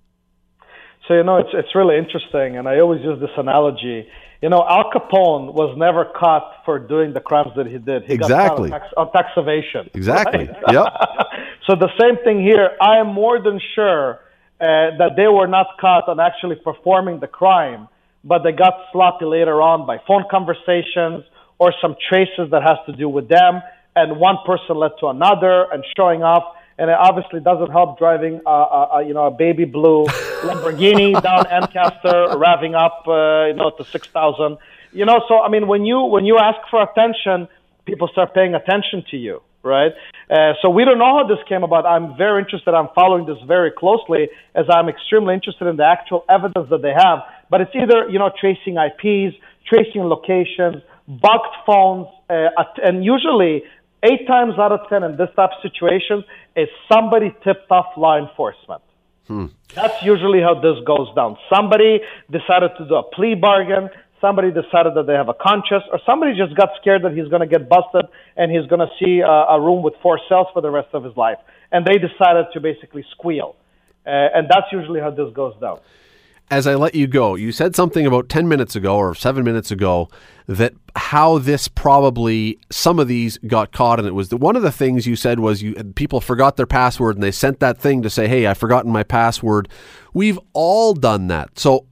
Speaker 5: So you know, it's it's really interesting, and I always use this analogy. You know, Al Capone was never caught for doing the crimes that he did. He
Speaker 2: exactly.
Speaker 5: got caught on tax, on tax evasion.
Speaker 2: Exactly.
Speaker 5: Right?
Speaker 2: Yep.
Speaker 5: so the same thing here. I am more than sure uh, that they were not caught on actually performing the crime, but they got sloppy later on by phone conversations or some traces that has to do with them, and one person led to another and showing off and it obviously doesn't help driving a, a, a you know a baby blue Lamborghini down Ancaster, revving up uh, you know to six thousand. You know, so I mean, when you when you ask for attention, people start paying attention to you, right? Uh, so we don't know how this came about. I'm very interested. I'm following this very closely as I'm extremely interested in the actual evidence that they have. But it's either you know tracing IPs, tracing locations, bugged phones, uh, and usually eight times out of ten in this type of situation is somebody tipped off law enforcement. Hmm. That's usually how this goes down. Somebody decided to do a plea bargain. Somebody decided that they have a conscience, or somebody just got scared that he's going to get busted and he's going to see a, a, room with four cells for the rest of his life. And they decided to basically squeal. Uh, and that's usually how this goes down
Speaker 2: as I let you go, you said something about 10 minutes ago or seven minutes ago that how this probably some of these got caught and it was the, one of the things you said was you people forgot their password and they sent that thing to say hey i've forgotten my password. We've all done that. So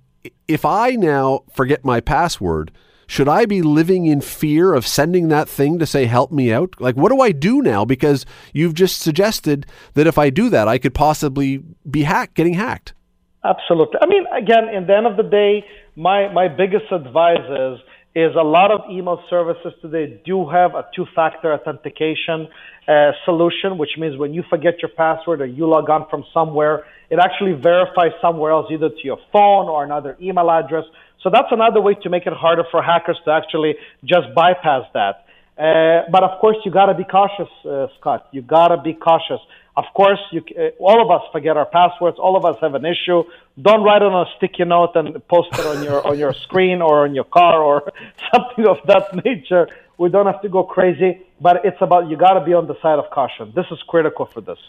Speaker 2: if i now forget my password should i be living in fear of sending that thing to say help me out like what do i do now? Because you've just suggested that if i do that i could possibly be hacked getting hacked
Speaker 5: Absolutely. I mean, again, in the end of the day, my, my biggest advice is, is a lot of email services today do have a two-factor authentication uh, solution, which means when you forget your password or you log on from somewhere, it actually verifies somewhere else, either to your phone or another email address. So that's another way to make it harder for hackers to actually just bypass that. Uh, but of course, you got to be cautious, uh, Scott. You got to be cautious. Of course, you, uh, all of us forget our passwords. All of us have an issue. Don't write it on a sticky note and post it on your on your screen or on your car or something of that nature. We don't have to go crazy, but it's about you got to be on the side of caution. This is critical for this.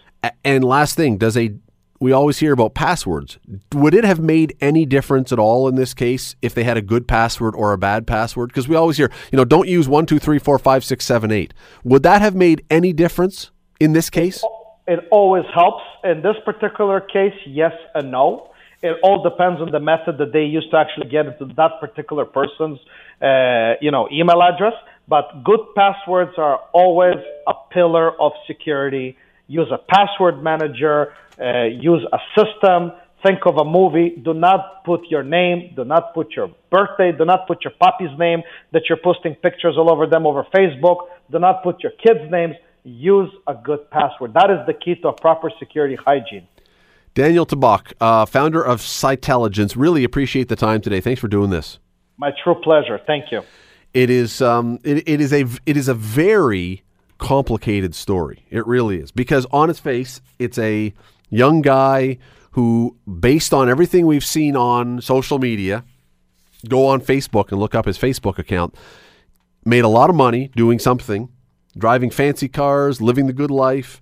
Speaker 2: And last thing, does a we always hear about passwords. Would it have made any difference at all in this case if they had a good password or a bad password? Because we always hear, you know, don't use one, two, three, four, five, six, seven, eight. Would that have made any difference in this case?
Speaker 5: It always helps. In this particular case, yes and no. It all depends on the method that they use to actually get into that particular person's, uh, you know, email address. But good passwords are always a pillar of security. Use a password manager. Uh, use a system. Think of a movie. Do not put your name. Do not put your birthday. Do not put your puppy's name that you're posting pictures all over them over Facebook. Do not put your kids' names use a good password. That is the key to a proper security hygiene.
Speaker 2: Daniel Tobok, uh, founder of Cytelligence, really appreciate the time today. Thanks for doing this.
Speaker 5: My true pleasure. Thank you.
Speaker 2: It is um, it, it is a it is a very complicated story. It really is because on its face, it's a young guy who, based on everything we've seen on social media, go on Facebook and look up his Facebook account, made a lot of money doing something driving fancy cars, living the good life,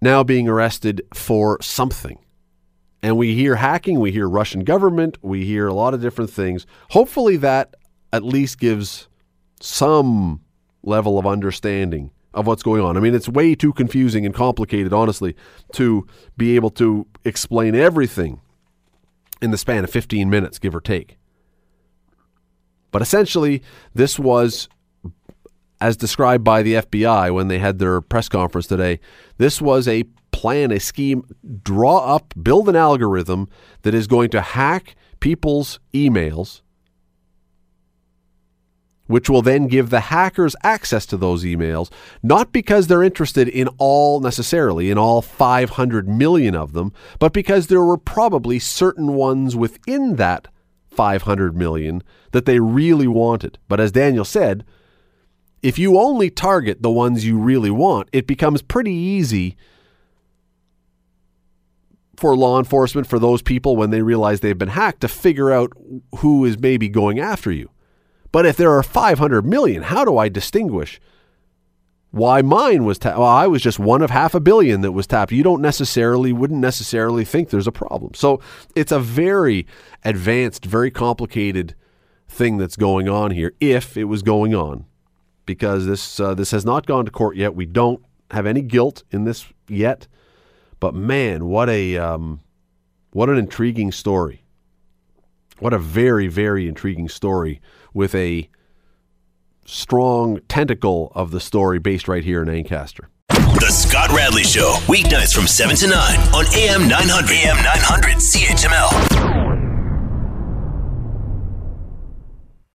Speaker 2: now being arrested for something. And we hear hacking, we hear Russian government, we hear a lot of different things. Hopefully, that at least gives some level of understanding of what's going on. I mean, it's way too confusing and complicated, honestly, to be able to explain everything in the span of 15 minutes, give or take. But essentially, this was as described by the FBI when they had their press conference today, this was a plan, a scheme, draw up, build an algorithm that is going to hack people's emails, which will then give the hackers access to those emails, not because they're interested in all necessarily, in all 500 million of them, but because there were probably certain ones within that 500 million that they really wanted. But as Daniel said, if you only target the ones you really want, it becomes pretty easy for law enforcement, for those people when they realize they've been hacked, to figure out who is maybe going after you. But if there are 500 million, how do I distinguish why mine was tapped? Well, I was just one of half a billion that was tapped. You don't necessarily, wouldn't necessarily think there's a problem. So it's a very advanced, very complicated thing that's going on here, if it was going on, because this uh, this has not gone to court yet. We don't have any guilt in this yet. But man, what a um, what an intriguing story. What a very very intriguing story with a strong tentacle of the story based right here in Ancaster.
Speaker 1: The Scott Radley Show, weeknights from 7 to 9 on AM 900. AM 900 CHML.